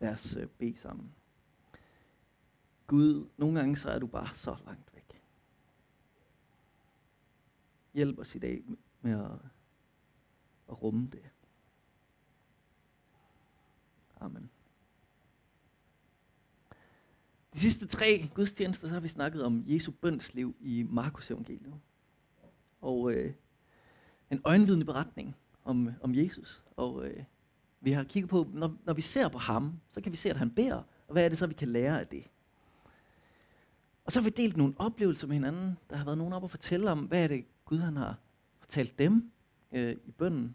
Lad os øh, bede sammen. Gud, nogle gange så er du bare så langt væk. Hjælp os i dag med at, at rumme det. Amen. De sidste tre gudstjenester, så har vi snakket om Jesu bønsliv i Markus evangeliet. Og øh, en øjenvidende beretning om, om Jesus. Og øh, vi har kigget på, når, når vi ser på ham, så kan vi se, at han beder. Og hvad er det så, vi kan lære af det? Og så har vi delt nogle oplevelser med hinanden. Der har været nogen op og fortælle om, hvad er det, Gud han har fortalt dem øh, i bønden.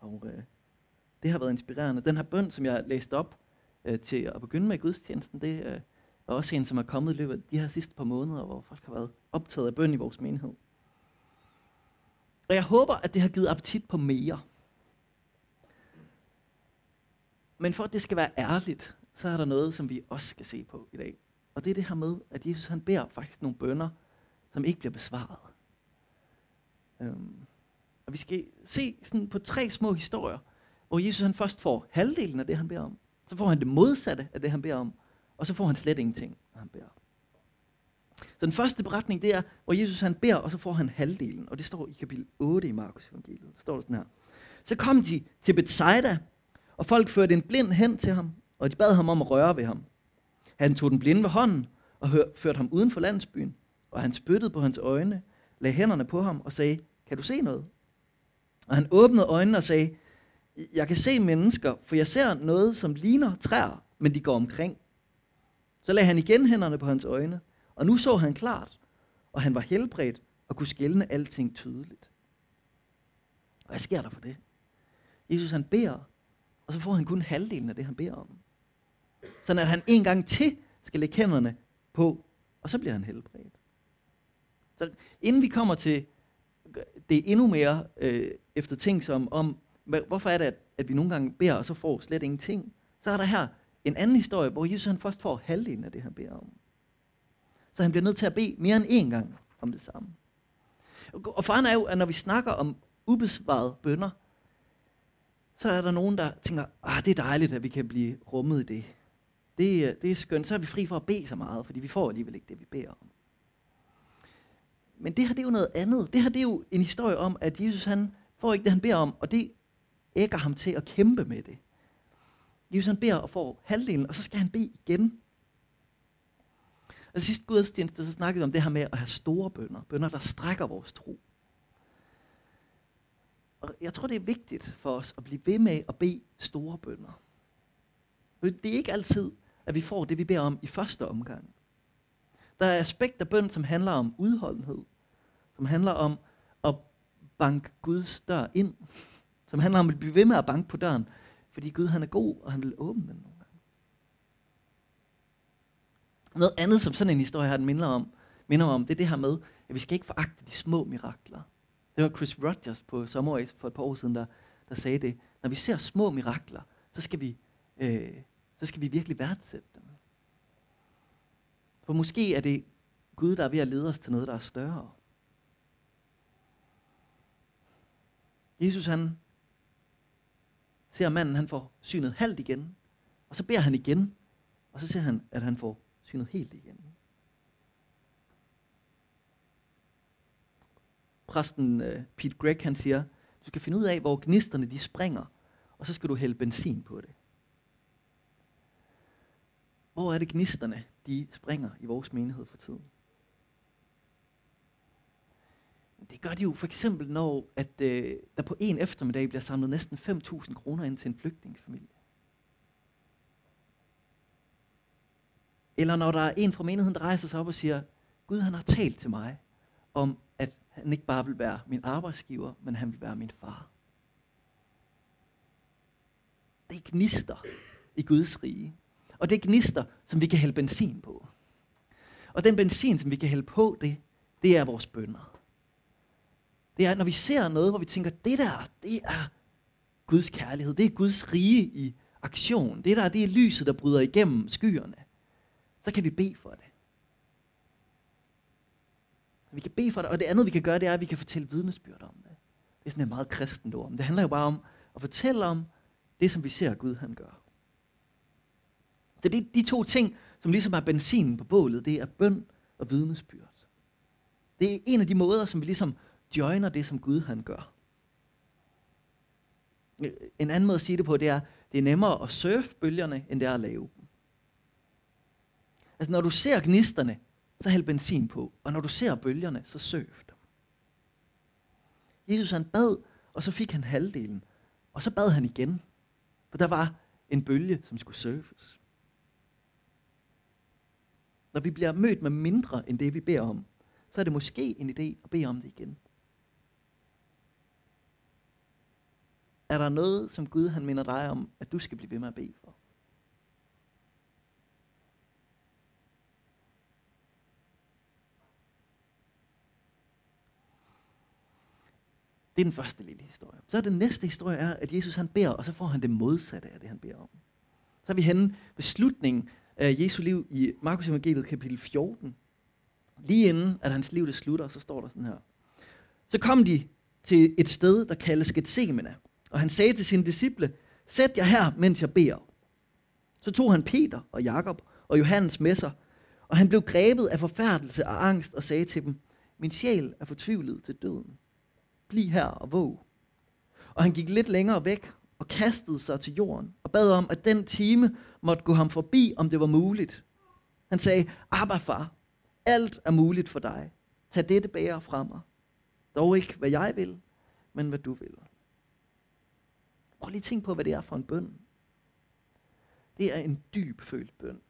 Og øh, det har været inspirerende. Den her bøn, som jeg læste op øh, til at begynde med i gudstjenesten, det øh, er også en, som er kommet i løbet af de her sidste par måneder, hvor folk har været optaget af bøn i vores menighed. Og jeg håber, at det har givet appetit på mere. Men for at det skal være ærligt, så er der noget, som vi også skal se på i dag. Og det er det her med, at Jesus han beder faktisk nogle bønder, som ikke bliver besvaret. Øhm, og vi skal se sådan på tre små historier, hvor Jesus han først får halvdelen af det, han beder om. Så får han det modsatte af det, han beder om. Og så får han slet ingenting, når han beder. Så den første beretning, det er, hvor Jesus han beder, og så får han halvdelen. Og det står i kapitel 8 i Markus evangeliet. Der står der sådan her. Så kom de til Bethsaida, og folk førte en blind hen til ham, og de bad ham om at røre ved ham. Han tog den blinde ved hånden og førte ham uden for landsbyen, og han spyttede på hans øjne, lagde hænderne på ham og sagde, kan du se noget? Og han åbnede øjnene og sagde, jeg kan se mennesker, for jeg ser noget, som ligner træer, men de går omkring. Så lagde han igen hænderne på hans øjne, og nu så han klart, og han var helbredt og kunne skælne alting tydeligt. Hvad sker der for det? Jesus han beder, og så får han kun halvdelen af det, han beder om. Sådan at han en gang til skal lægge hænderne på, og så bliver han helbredt. Så inden vi kommer til det endnu mere øh, efter ting som om, hvorfor er det, at, at vi nogle gange beder, og så får slet ingenting, så er der her en anden historie, hvor Jesus han først får halvdelen af det, han beder om. Så han bliver nødt til at bede mere end én gang om det samme. Og faren er jo, at når vi snakker om ubesvarede bønder, så er der nogen, der tænker, ah, det er dejligt, at vi kan blive rummet i det. Det, øh, det er skønt, så er vi fri for at bede så meget, fordi vi får alligevel ikke det, vi beder om. Men det her, det er jo noget andet. Det her, det er jo en historie om, at Jesus han får ikke det, han beder om, og det ægger ham til at kæmpe med det. Jesus han beder og får halvdelen, og så skal han bede igen. Og sidst gudstjeneste, så snakkede vi om det her med at have store bønder. Bønder, der strækker vores tro. Og jeg tror, det er vigtigt for os at blive ved med at bede store bønder. Det er ikke altid, at vi får det, vi beder om i første omgang. Der er aspekter af bøn, som handler om udholdenhed. Som handler om at banke Guds dør ind. Som handler om at blive ved med at banke på døren. Fordi Gud han er god, og han vil åbne den nogle gange. Noget andet, som sådan en historie her den minder om, minder om, det er det her med, at vi skal ikke foragte de små mirakler. Det var Chris Rogers på sommer for et par år siden, der, der sagde det. Når vi ser små mirakler, så skal vi, øh, så skal vi virkelig værdsætte dem. For måske er det Gud, der er ved at lede os til noget, der er større. Jesus han ser manden, han får synet halvt igen, og så beder han igen, og så ser han, at han får synet helt igen. Præsten øh, Pete Gregg, han siger, du skal finde ud af, hvor gnisterne de springer, og så skal du hælde benzin på det. Hvor er det gnisterne, de springer i vores menighed for tiden? Det gør de jo for eksempel, når at, øh, der på en eftermiddag bliver samlet næsten 5.000 kroner ind til en flygtningefamilie. Eller når der er en fra menigheden, der rejser sig op og siger, Gud han har talt til mig om, han ikke bare vil være min arbejdsgiver, men han vil være min far. Det er gnister i Guds rige. Og det er gnister, som vi kan hælde benzin på. Og den benzin, som vi kan hælde på, det, det er vores bønder. Det er, når vi ser noget, hvor vi tænker, det der, det er Guds kærlighed. Det er Guds rige i aktion. Det der, det er lyset, der bryder igennem skyerne. Så kan vi bede for det. Vi kan bede for det, og det andet, vi kan gøre, det er, at vi kan fortælle vidnesbyrd om det. Det er sådan et meget kristent ord. Men det handler jo bare om at fortælle om det, som vi ser Gud han gør. Så det er de to ting, som ligesom er benzinen på bålet. Det er bøn og vidnesbyrd. Det er en af de måder, som vi ligesom joiner det, som Gud han gør. En anden måde at sige det på, det er, det er nemmere at surfe bølgerne, end det er at lave dem. Altså når du ser gnisterne, så hæld benzin på. Og når du ser bølgerne, så surf dem. Jesus han bad, og så fik han halvdelen. Og så bad han igen. For der var en bølge, som skulle surfes. Når vi bliver mødt med mindre end det, vi beder om, så er det måske en idé at bede om det igen. Er der noget, som Gud han minder dig om, at du skal blive ved med at bede for? Det er den første lille historie. Så er den næste historie er, at Jesus han beder, og så får han det modsatte af det, han beder om. Så er vi henne ved slutningen af Jesu liv i Markus evangeliet kapitel 14. Lige inden, at hans liv det slutter, så står der sådan her. Så kom de til et sted, der kaldes Gethsemane. Og han sagde til sine disciple, sæt jer her, mens jeg beder. Så tog han Peter og Jakob og Johannes med sig, og han blev grebet af forfærdelse og angst og sagde til dem, min sjæl er fortvivlet til døden. Bliv her og våg. Og han gik lidt længere væk og kastede sig til jorden og bad om, at den time måtte gå ham forbi, om det var muligt. Han sagde, Abba far, alt er muligt for dig. Tag dette bære fra mig. Dog ikke, hvad jeg vil, men hvad du vil. Prøv lige tænk på, hvad det er for en bøn. Det er en dyb følt bøn.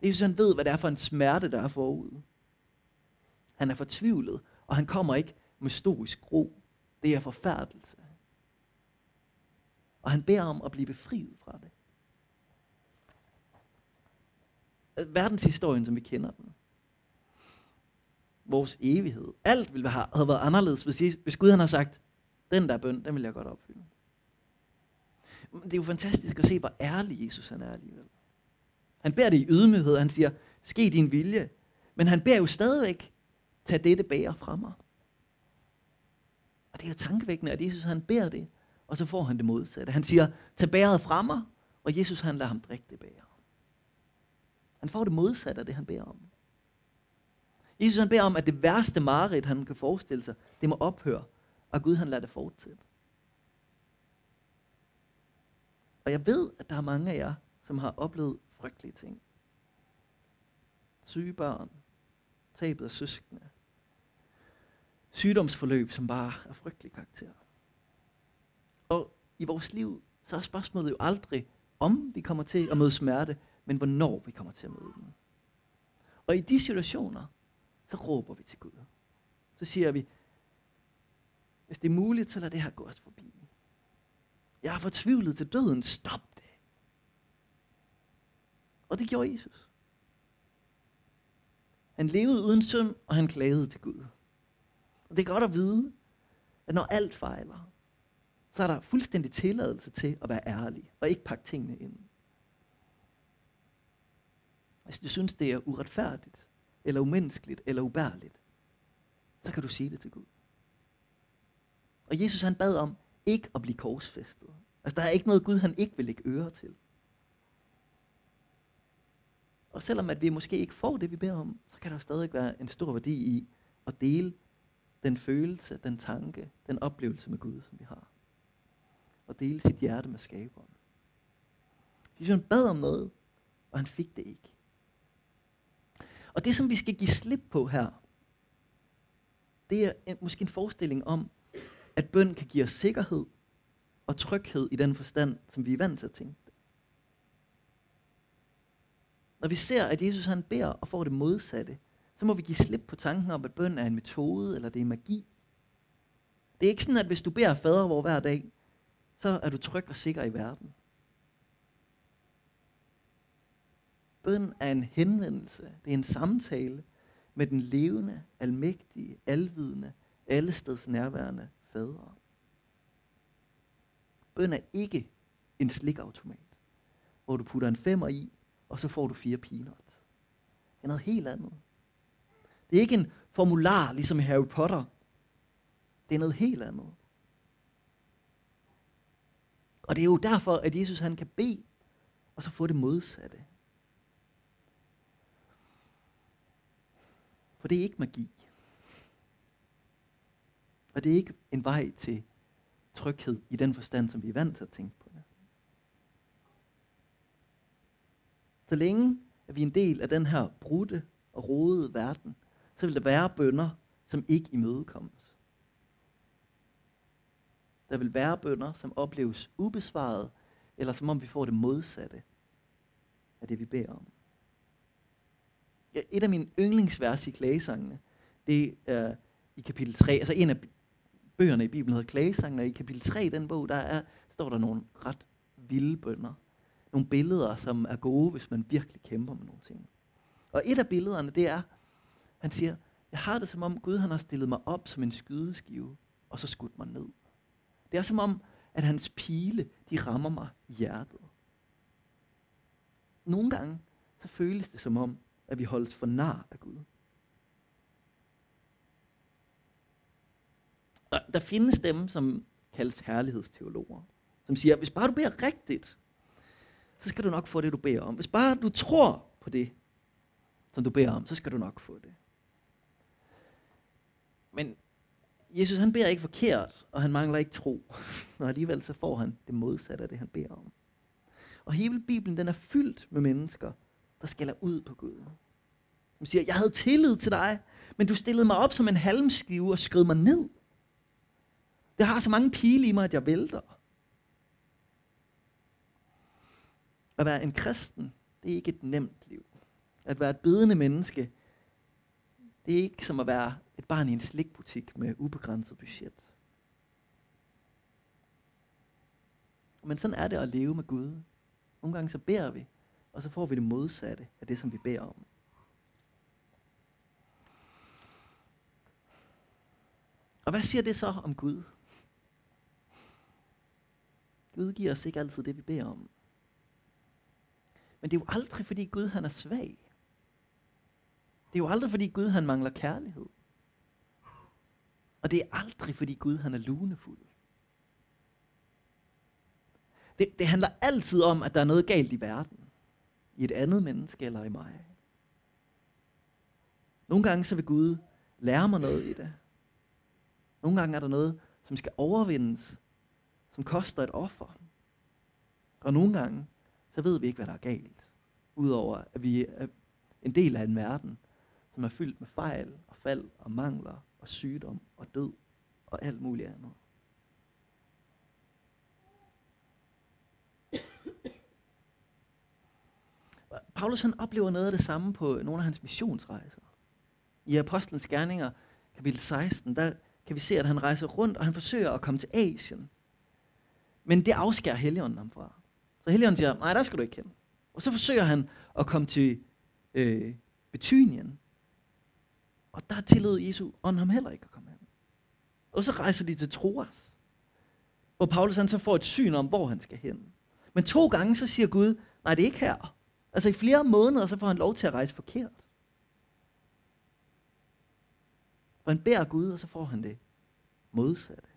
Det er, hvis han ved, hvad det er for en smerte, der er forud. Han er fortvivlet, og han kommer ikke med stoisk ro. Det er forfærdelse. Og han beder om at blive befriet fra det. Verdenshistorien, som vi kender den. Vores evighed. Alt ville have, have været anderledes, hvis, hvis Gud han har sagt, den der bøn, den vil jeg godt opfylde. Det er jo fantastisk at se, hvor ærlig Jesus han er alligevel. Han beder det i ydmyghed. Han siger, ske din vilje. Men han beder jo stadigvæk, tag dette bære fra mig. Og det er jo tankevækkende, at Jesus han beder det, og så får han det modsatte. Han siger, tag bæret fra mig, og Jesus han lader ham drikke det bære. Han får det modsatte af det, han beder om. Jesus han beder om, at det værste mareridt, han kan forestille sig, det må ophøre, og Gud han lader det fortsætte. Og jeg ved, at der er mange af jer, som har oplevet frygtelige ting. Syge børn, tabet af søskende, sygdomsforløb, som bare er frygtelig karakter. Og i vores liv, så er spørgsmålet jo aldrig, om vi kommer til at møde smerte, men hvornår vi kommer til at møde den. Og i de situationer, så råber vi til Gud. Så siger vi, hvis det er muligt, så lad det her gå os forbi. Jeg er fortvivlet til døden. Stop det. Og det gjorde Jesus. Han levede uden synd, og han klagede til Gud. Og det er godt at vide, at når alt fejler, så er der fuldstændig tilladelse til at være ærlig, og ikke pakke tingene ind. Hvis du synes, det er uretfærdigt, eller umenneskeligt, eller ubærligt, så kan du sige det til Gud. Og Jesus han bad om ikke at blive korsfæstet. Altså der er ikke noget Gud, han ikke vil lægge øre til. Og selvom at vi måske ikke får det, vi beder om, så kan der stadig være en stor værdi i at dele den følelse, den tanke, den oplevelse med Gud, som vi har. Og dele sit hjerte med skaberen. Jesus han bad om noget, og han fik det ikke. Og det, som vi skal give slip på her, det er en, måske en forestilling om, at bøn kan give os sikkerhed og tryghed i den forstand, som vi er vant til at tænke. Når vi ser, at Jesus han beder og får det modsatte, så må vi give slip på tanken om, at bøn er en metode, eller det er magi. Det er ikke sådan, at hvis du beder fader hvor hver dag, så er du tryg og sikker i verden. Bøn er en henvendelse, det er en samtale med den levende, almægtige, alvidende, allesteds nærværende fader. Bøn er ikke en slikautomat, hvor du putter en femmer i, og så får du fire peanuts. Det er noget helt andet. Det er ikke en formular, ligesom i Harry Potter. Det er noget helt andet. Og det er jo derfor, at Jesus han kan bede, og så få det modsatte. For det er ikke magi. Og det er ikke en vej til tryghed i den forstand, som vi er vant til at tænke på. Så længe at vi er en del af den her brudte og rodede verden, så vil der være bønder, som ikke imødekommes. Der vil være bønder, som opleves ubesvaret, eller som om vi får det modsatte af det, vi beder om. Ja, et af mine yndlingsvers i klagesangene, det er i kapitel 3, altså en af bøgerne i Bibelen hedder Klagesangene, og i kapitel 3 i den bog, der er, står der nogle ret vilde bønder. Nogle billeder, som er gode, hvis man virkelig kæmper med nogle ting. Og et af billederne, det er, han siger, jeg har det som om Gud han har stillet mig op som en skydeskive, og så skudt mig ned. Det er som om, at hans pile, de rammer mig i hjertet. Nogle gange, så føles det som om, at vi holdes for nar af Gud. Og der findes dem, som kaldes herlighedsteologer, som siger, hvis bare du beder rigtigt, så skal du nok få det, du beder om. Hvis bare du tror på det, som du beder om, så skal du nok få det. Men Jesus han beder ikke forkert, og han mangler ikke tro. Og alligevel så får han det modsatte af det, han beder om. Og hele Bibelen den er fyldt med mennesker, der skælder ud på Gud. Som siger, jeg havde tillid til dig, men du stillede mig op som en halmskive og skød mig ned. Jeg har så mange pile i mig, at jeg vælter. At være en kristen, det er ikke et nemt liv. At være et bedende menneske, det er ikke som at være et barn i en slikbutik med ubegrænset budget. Men sådan er det at leve med Gud. Nogle gange så beder vi, og så får vi det modsatte af det, som vi beder om. Og hvad siger det så om Gud? Gud giver os ikke altid det, vi beder om. Men det er jo aldrig, fordi Gud han er svag. Det er jo aldrig, fordi Gud han mangler kærlighed. Og det er aldrig, fordi Gud han er lunefuld. Det, det handler altid om, at der er noget galt i verden. I et andet menneske eller i mig. Nogle gange så vil Gud lære mig noget i det. Nogle gange er der noget, som skal overvindes, som koster et offer. Og nogle gange, så ved vi ikke, hvad der er galt. Udover at vi er en del af en verden, som er fyldt med fejl og fald og mangler og sygdom og død og alt muligt andet. Paulus han oplever noget af det samme på nogle af hans missionsrejser. I Apostlenes Gerninger, kapitel 16, der kan vi se, at han rejser rundt, og han forsøger at komme til Asien. Men det afskærer Helligånden ham fra. Så Helligånden siger, nej, der skal du ikke hen. Og så forsøger han at komme til øh, Betynien. Og der tillod Jesu ånd ham heller ikke at komme hen. Og så rejser de til Troas. Hvor Paulus han så får et syn om, hvor han skal hen. Men to gange så siger Gud, nej, det er ikke her. Altså i flere måneder, så får han lov til at rejse forkert. For han beder Gud, og så får han det modsatte.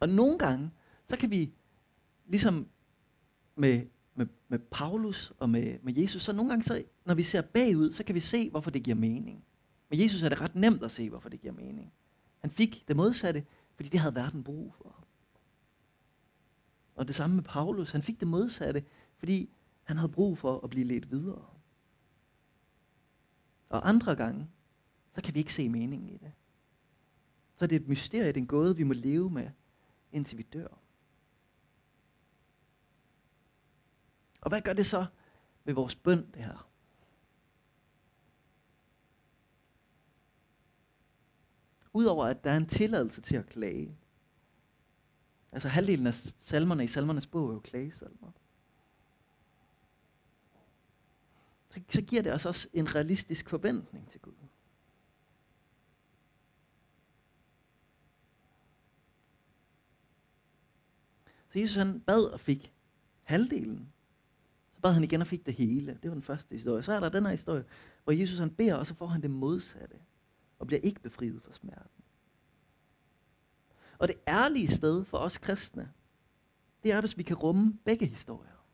Og nogle gange, så kan vi, ligesom med, med, med Paulus og med, med Jesus, så nogle gange, så, når vi ser bagud, så kan vi se, hvorfor det giver mening. Med Jesus er det ret nemt at se, hvorfor det giver mening. Han fik det modsatte, fordi det havde verden brug for. Og det samme med Paulus. Han fik det modsatte, fordi han havde brug for at blive ledt videre. Og andre gange, så kan vi ikke se meningen i det. Så er det et mysterie, det er en gåde, vi må leve med, indtil vi dør. Og hvad gør det så med vores bøn, det her? Udover at der er en tilladelse til at klage. Altså halvdelen af salmerne i salmernes bog er jo klagesalmer. Så, så giver det os også en realistisk forventning til Gud. Så Jesus han bad og fik halvdelen. Så bad han igen og fik det hele. Det var den første historie. Så er der den her historie, hvor Jesus han beder, og så får han det modsatte. Og bliver ikke befriet fra smerten. Og det ærlige sted for os kristne, det er, hvis vi kan rumme begge historier.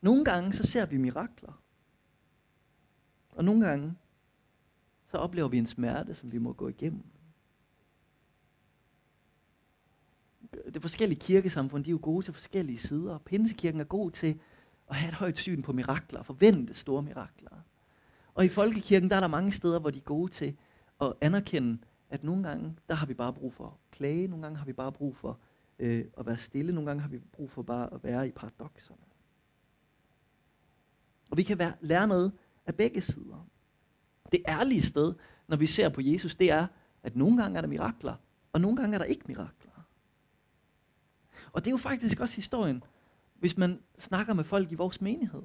Nogle gange så ser vi mirakler. Og nogle gange så oplever vi en smerte, som vi må gå igennem. Det forskellige kirkesamfund, de er jo gode til forskellige sider. Pinsekirken er god til at have et højt syn på mirakler, og forvente store mirakler. Og i folkekirken, der er der mange steder, hvor de er gode til at anerkende, at nogle gange, der har vi bare brug for at klage, nogle gange har vi bare brug for øh, at være stille, nogle gange har vi brug for bare at være i paradoxerne. Og vi kan være, lære noget af begge sider. Det ærlige sted, når vi ser på Jesus, det er, at nogle gange er der mirakler, og nogle gange er der ikke mirakler. Og det er jo faktisk også historien, hvis man snakker med folk i vores menighed.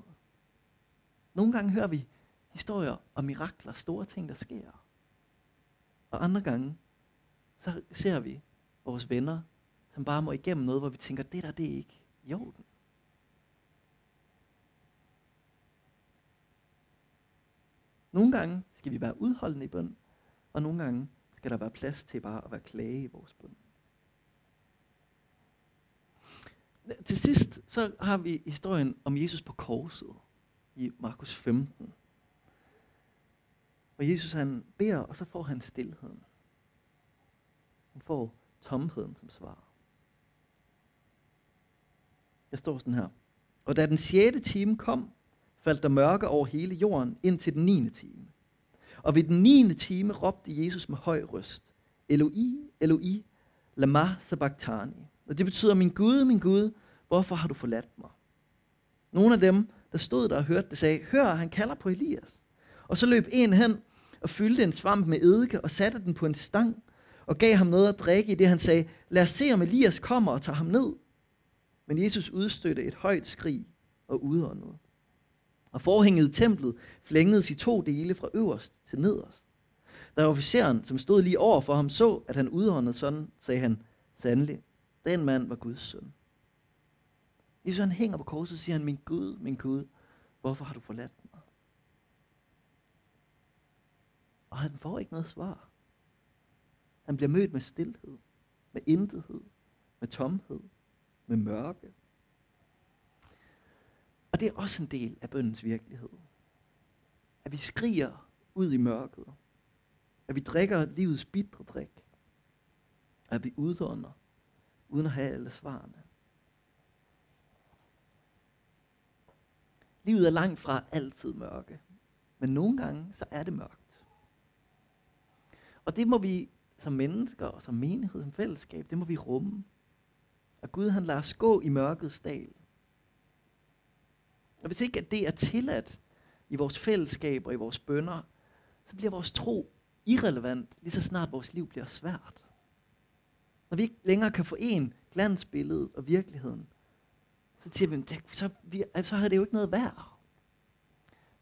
Nogle gange hører vi historier om mirakler, store ting, der sker. Og andre gange, så ser vi vores venner, som bare må igennem noget, hvor vi tænker, det der, det er ikke i orden. Nogle gange skal vi være udholdende i bøn, og nogle gange skal der være plads til bare at være klage i vores bøn. Til sidst så har vi historien om Jesus på korset i Markus 15. Og Jesus han beder, og så får han stillheden. Han får tomheden som svar. Jeg står sådan her. Og da den sjette time kom, faldt der mørke over hele jorden ind til den niende time. Og ved den niende time råbte Jesus med høj røst, Eloi, Eloi, lama sabachthani. Og det betyder, min Gud, min Gud, hvorfor har du forladt mig? Nogle af dem, der stod der og hørte det, sagde, hør, han kalder på Elias. Og så løb en hen og fyldte en svamp med eddike og satte den på en stang og gav ham noget at drikke i det, han sagde, lad os se, om Elias kommer og tager ham ned. Men Jesus udstødte et højt skrig og udåndede. Og forhænget i templet flængedes i to dele fra øverst til nederst. Da officeren, som stod lige over for ham, så, at han udåndede sådan, sagde han, sandelig, den mand var Guds søn. Jesus han hænger på korset siger han, min Gud, min Gud, hvorfor har du forladt mig? Og han får ikke noget svar. Han bliver mødt med stillhed, med intethed, med tomhed, med mørke. Og det er også en del af bøndens virkelighed. At vi skriger ud i mørket. At vi drikker livets bitre drik. At vi udånder, uden at have alle svarene. Livet er langt fra altid mørke. Men nogle gange, så er det mørkt. Og det må vi som mennesker og som menighed, som fællesskab, det må vi rumme. At Gud han lader os gå i mørkets dal. Og hvis ikke at det er tilladt i vores fællesskab og i vores bønder, så bliver vores tro irrelevant, lige så snart vores liv bliver svært. Når vi ikke længere kan forene glansbilledet og virkeligheden, så siger vi, så, vi, så har det jo ikke noget værd.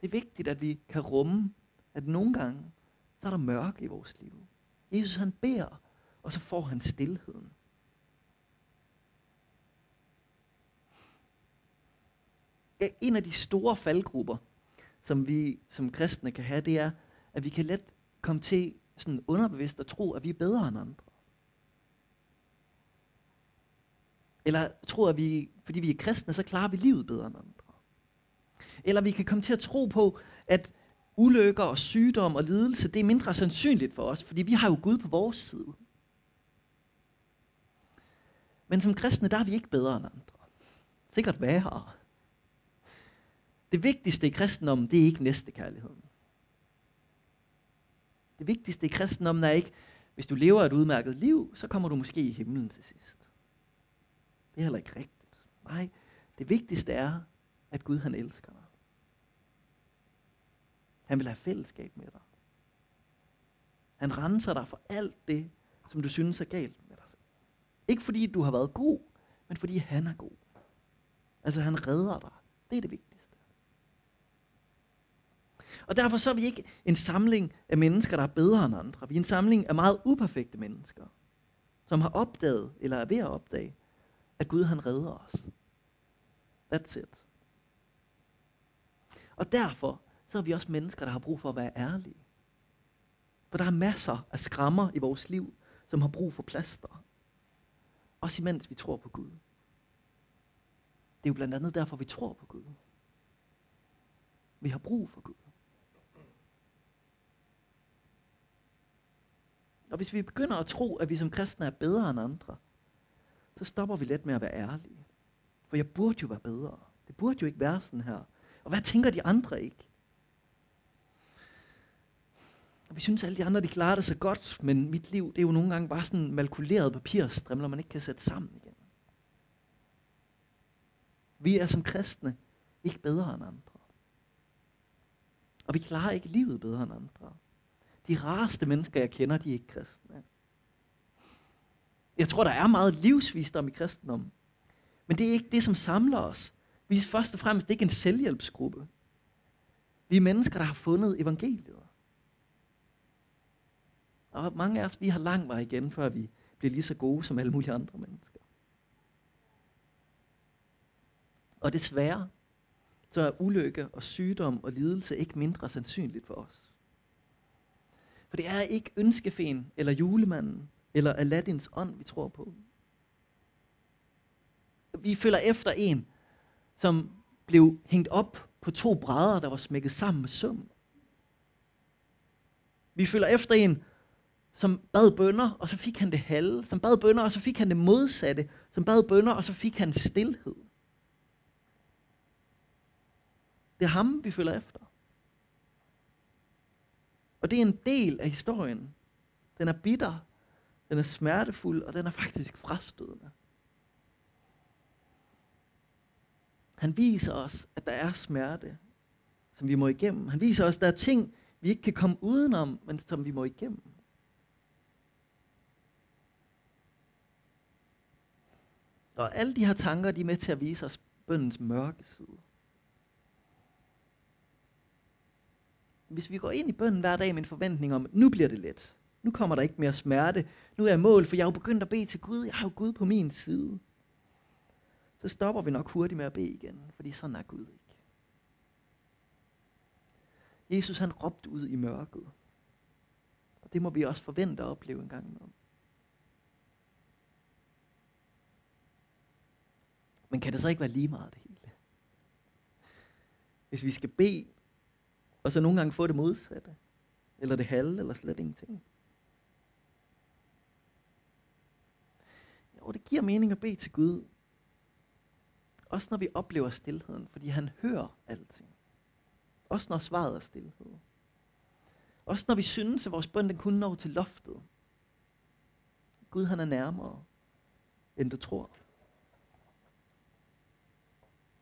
Det er vigtigt, at vi kan rumme, at nogle gange, så er der mørke i vores liv. Jesus han beder, og så får han stillheden. En af de store faldgrupper, som vi som kristne kan have, det er, at vi kan let komme til sådan underbevidst at tro, at vi er bedre end andre. Eller tror, at vi, fordi vi er kristne, så klarer vi livet bedre end andre. Eller vi kan komme til at tro på, at ulykker og sygdom og lidelse, det er mindre sandsynligt for os, fordi vi har jo Gud på vores side. Men som kristne, der er vi ikke bedre end andre. Sikkert værre. Det vigtigste i kristendommen, det er ikke næstekærligheden. Det vigtigste i kristendommen er ikke, hvis du lever et udmærket liv, så kommer du måske i himlen til sidst. Det er heller ikke rigtigt. Nej, det vigtigste er, at Gud han elsker dig. Han vil have fællesskab med dig. Han renser dig for alt det, som du synes er galt med dig selv. Ikke fordi du har været god, men fordi han er god. Altså han redder dig. Det er det vigtigste. Og derfor så er vi ikke en samling af mennesker, der er bedre end andre. Vi er en samling af meget uperfekte mennesker, som har opdaget, eller er ved at opdage, at Gud han redder os. That's it. Og derfor så er vi også mennesker, der har brug for at være ærlige. For der er masser af skrammer i vores liv, som har brug for plaster. Også imens vi tror på Gud. Det er jo blandt andet derfor, vi tror på Gud. Vi har brug for Gud. Og hvis vi begynder at tro, at vi som kristne er bedre end andre, så stopper vi let med at være ærlige. For jeg burde jo være bedre. Det burde jo ikke være sådan her. Og hvad tænker de andre ikke? Og vi synes, at alle de andre de klarer det så godt, men mit liv det er jo nogle gange bare sådan malkuleret papirstrimler, man ikke kan sætte sammen igen. Vi er som kristne ikke bedre end andre. Og vi klarer ikke livet bedre end andre. De rareste mennesker, jeg kender, de er ikke kristne. Jeg tror, der er meget livsvisdom i kristendom. Men det er ikke det, som samler os. Vi er først og fremmest ikke en selvhjælpsgruppe. Vi er mennesker, der har fundet evangeliet. Og mange af os, vi har lang vej igen, før vi bliver lige så gode som alle mulige andre mennesker. Og desværre, så er ulykke og sygdom og lidelse ikke mindre sandsynligt for os. For det er ikke ønskefen eller julemanden, eller Aladdins ånd, vi tror på. Vi følger efter en, som blev hængt op på to brædder, der var smækket sammen med søm. Vi følger efter en, som bad bønder, og så fik han det halve. Som bad bønder, og så fik han det modsatte. Som bad bønder, og så fik han stillhed. Det er ham, vi følger efter. Og det er en del af historien. Den er bitter, den er smertefuld, og den er faktisk frastødende. Han viser os, at der er smerte, som vi må igennem. Han viser os, at der er ting, vi ikke kan komme udenom, men som vi må igennem. Og alle de her tanker, de er med til at vise os bøndens mørke side. Hvis vi går ind i bønden hver dag med en forventning om, at nu bliver det let. Nu kommer der ikke mere smerte. Nu er jeg mål, for jeg har jo begyndt at bede til Gud. Jeg har jo Gud på min side. Så stopper vi nok hurtigt med at bede igen, fordi sådan er Gud ikke. Jesus han råbte ud i mørket. Og det må vi også forvente at opleve en gang imellem. Men kan det så ikke være lige meget det hele? Hvis vi skal bede, og så nogle gange få det modsatte, eller det halve, eller slet ingenting. Og det giver mening at bede til Gud. Også når vi oplever stillheden, fordi han hører alting. Også når svaret er stillhed. Også når vi synes, at vores bøn den når til loftet. Gud han er nærmere, end du tror.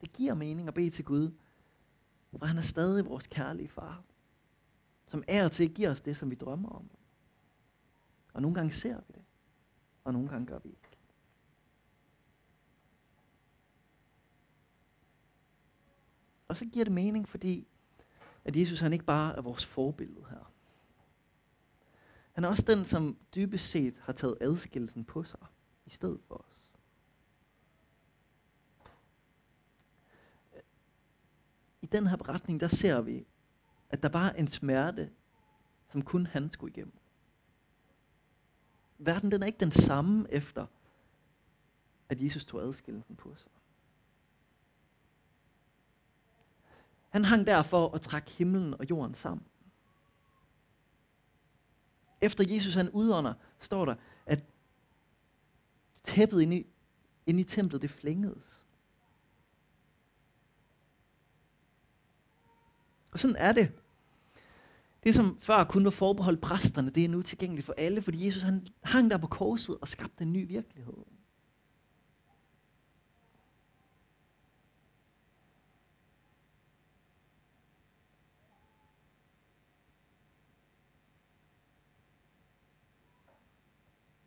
Det giver mening at bede til Gud, for han er stadig vores kærlige far, som er til giver os det, som vi drømmer om. Og nogle gange ser vi det, og nogle gange gør vi ikke. Og så giver det mening, fordi at Jesus han ikke bare er vores forbillede her. Han er også den, som dybest set har taget adskillelsen på sig i stedet for os. i den her beretning, der ser vi, at der var en smerte, som kun han skulle igennem. Verden den er ikke den samme efter, at Jesus tog adskillelsen på sig. Han hang derfor og trak himlen og jorden sammen. Efter Jesus han udånder, står der, at tæppet inde i, inde i templet, det flængedes. Og sådan er det. Det, som før kun var forbeholdt præsterne, det er nu tilgængeligt for alle, fordi Jesus han hang der på korset og skabte en ny virkelighed.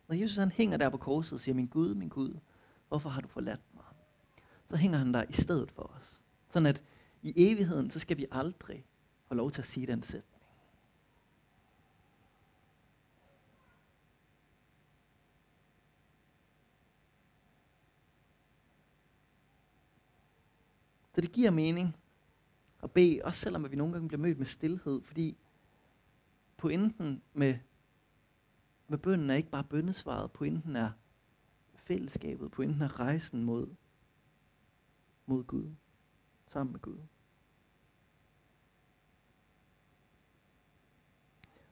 Når Jesus han hænger der på korset og siger, min Gud, min Gud, hvorfor har du forladt mig? Så hænger han der i stedet for os. Sådan at i evigheden, så skal vi aldrig få lov til at sige den sætning. Så det giver mening at bede, også selvom vi nogle gange bliver mødt med stillhed, fordi pointen med, med bønden er ikke bare bønnesvaret, pointen er fællesskabet, pointen er rejsen mod, mod Gud, sammen med Gud.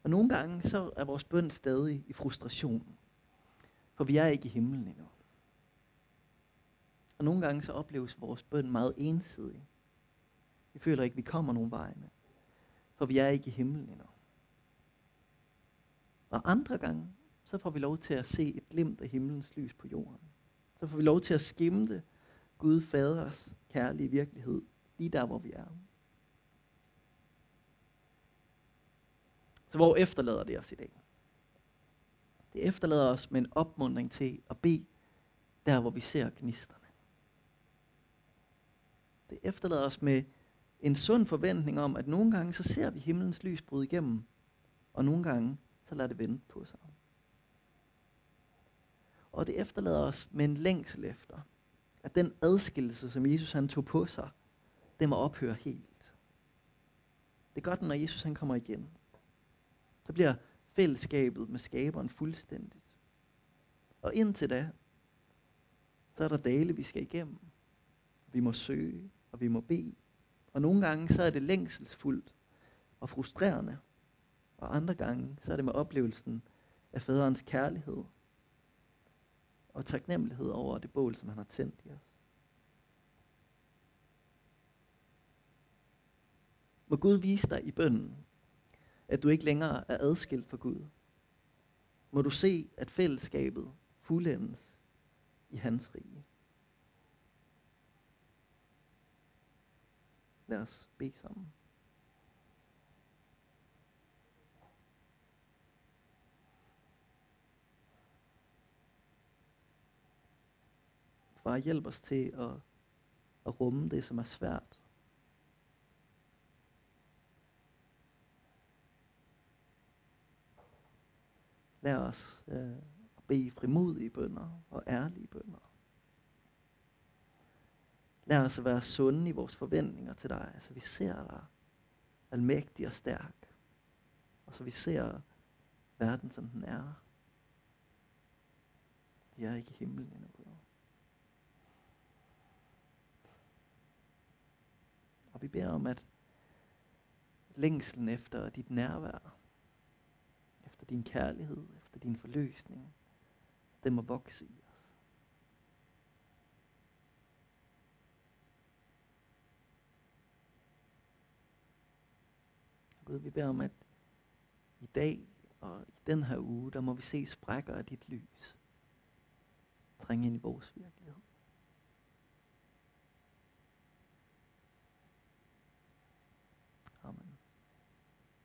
Og nogle gange så er vores bøn stadig i frustration, for vi er ikke i himlen endnu. Og nogle gange så opleves vores bøn meget ensidig. Vi føler ikke, at vi kommer nogen vegne, for vi er ikke i himlen endnu. Og andre gange, så får vi lov til at se et glimt af himlens lys på jorden. Så får vi lov til at skimte Gud Faders kærlige virkelighed, lige der, hvor vi er. Så hvor efterlader det os i dag? Det efterlader os med en opmundring til at bede der, hvor vi ser gnisterne. Det efterlader os med en sund forventning om, at nogle gange så ser vi himlens lys bryde igennem, og nogle gange så lader det vente på sig. Og det efterlader os med en længsel efter, at den adskillelse, som Jesus han tog på sig, det må ophøre helt. Det er godt, når Jesus han kommer igen. Så bliver fællesskabet med skaberen fuldstændigt. Og indtil da, så er der dale, vi skal igennem. Vi må søge, og vi må bede. Og nogle gange, så er det længselsfuldt og frustrerende. Og andre gange, så er det med oplevelsen af faderens kærlighed og taknemmelighed over det bål, som han har tændt i os. Må Gud vise dig i bønden, at du ikke længere er adskilt fra Gud. Må du se, at fællesskabet fuldendes i hans rige. Lad os bede sammen. Far, hjælp os til at, at rumme det, som er svært. Lad os øh, bede frimodige bønder og ærlige bønder. Lad os være sunde i vores forventninger til dig. så vi ser dig almægtig og stærk. Og så vi ser verden, som den er. Vi er ikke i himlen endnu, Gud. Og vi beder om, at længslen efter dit nærvær, efter din kærlighed, efter din forløsning, den må vokse i os. Gud, vi beder om, at i dag og i den her uge, der må vi se sprækker af dit lys trænge ind i vores virkelighed.